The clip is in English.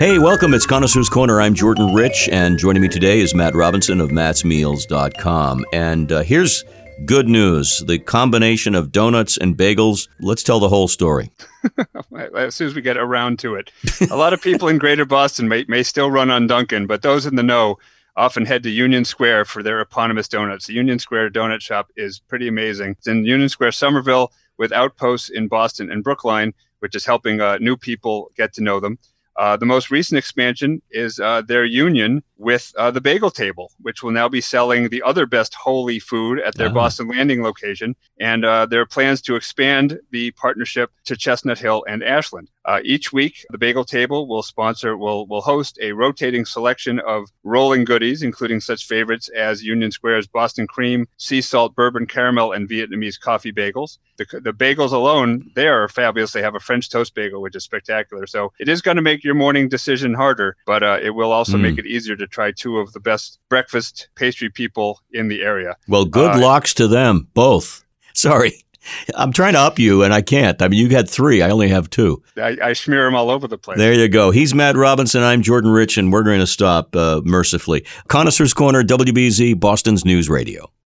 Hey, welcome. It's Connoisseur's Corner. I'm Jordan Rich, and joining me today is Matt Robinson of mattsmeals.com. And uh, here's good news the combination of donuts and bagels. Let's tell the whole story. as soon as we get around to it. A lot of people in greater Boston may, may still run on Dunkin', but those in the know often head to Union Square for their eponymous donuts. The Union Square Donut Shop is pretty amazing. It's in Union Square, Somerville, with outposts in Boston and Brookline, which is helping uh, new people get to know them. Uh, the most recent expansion is uh, their union with uh, the Bagel Table, which will now be selling the other best holey food at their Oh. Boston Landing location. And uh, there plans to expand the partnership to Chestnut Hill and Ashland. Uh, each week, the Bagel Table will sponsor, will will host a rotating selection of rolling goodies, including such favorites as Union Square's Boston Cream, Sea Salt Bourbon Caramel, and Vietnamese Coffee Bagels. The, the bagels alone, they are fabulous. They have a French toast bagel, which is spectacular. So it is going to make your morning decision harder, but uh, it will also Mm. make it easier to try two of the best breakfast pastry people in the area. Well, good Uh, lox to them, both. Sorry. I'm trying to up you, and I can't. I mean, you had three. I only have two. I, I smear them all over the place. There you go. He's Matt Robinson. I'm Jordan Rich, and we're going to stop uh, mercifully. Connoisseur's Corner, WBZ, Boston's News Radio.